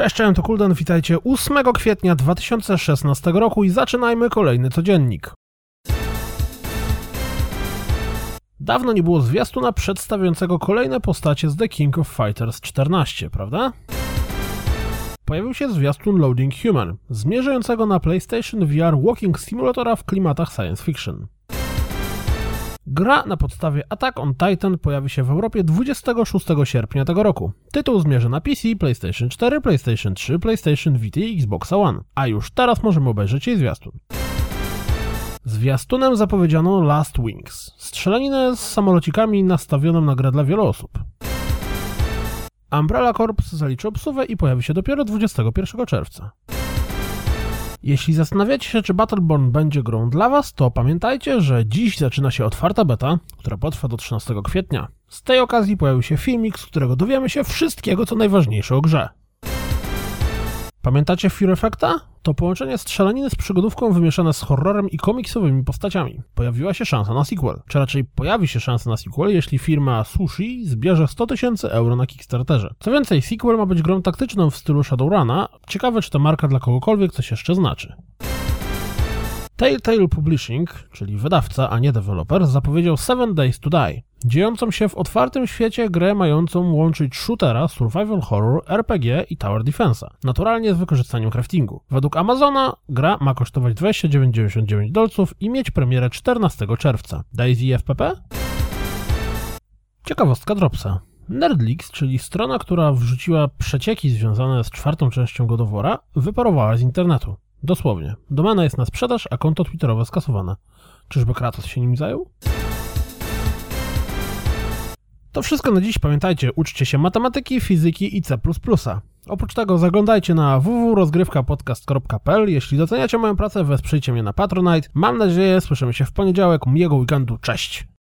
Cześć, cześć, to Kulden, witajcie 8 kwietnia 2016 roku i zaczynajmy kolejny codziennik. Dawno nie było zwiastuna przedstawiającego kolejne postacie z The King of Fighters 14, prawda? Pojawił się zwiastun Loading Human, zmierzającego na PlayStation VR Walking Simulatora w klimatach science fiction. Gra na podstawie Attack on Titan pojawi się w Europie 26 sierpnia tego roku. Tytuł zmierzy na PC, PlayStation 4, PlayStation 3, PlayStation Vita i Xbox One, a już teraz możemy obejrzeć jej zwiastun. Zwiastunem zapowiedziano Last Wings, strzelaninę z samolocikami nastawioną na grę dla wielu osób. Umbrella Corps zaliczy obsuwę i pojawi się dopiero 21 czerwca. Jeśli zastanawiacie się, czy Battleborn będzie grą dla Was, to pamiętajcie, że dziś zaczyna się otwarta beta, która potrwa do 13 kwietnia. Z tej okazji pojawił się filmik, z którego dowiemy się wszystkiego, co najważniejsze o grze. Pamiętacie Fear Effecta? To połączenie strzelaniny z przygodówką wymieszane z horrorem i komiksowymi postaciami. Pojawiła się szansa na sequel. Czy raczej pojawi się szansa na sequel, jeśli firma Sushi zbierze 100 tysięcy euro na Kickstarterze. Co więcej, sequel ma być grą taktyczną w stylu Shadowruna. Ciekawe, czy ta marka dla kogokolwiek coś jeszcze znaczy. Telltale Publishing, czyli wydawca, a nie deweloper, zapowiedział Seven Days to Die, dziejącą się w otwartym świecie grę mającą łączyć shootera, survival horror, RPG i tower defense'a, naturalnie z wykorzystaniem craftingu. Według Amazona gra ma kosztować 29,99 dolców i mieć premierę 14 czerwca. Daisy FPP? Ciekawostka Dropsa. Nerdleaks, czyli strona, która wrzuciła przecieki związane z czwartą częścią Godowora, wyparowała z internetu. Dosłownie. Domena jest na sprzedaż, a konto twitterowe skasowane. Czyżby Kratos się nim zajął? To wszystko na dziś. Pamiętajcie, uczcie się matematyki, fizyki i C++. Oprócz tego zaglądajcie na www.rozgrywkapodcast.pl. Jeśli doceniacie moją pracę, wesprzyjcie mnie na Patronite. Mam nadzieję, słyszymy się w poniedziałek. Miłego weekendu. Cześć!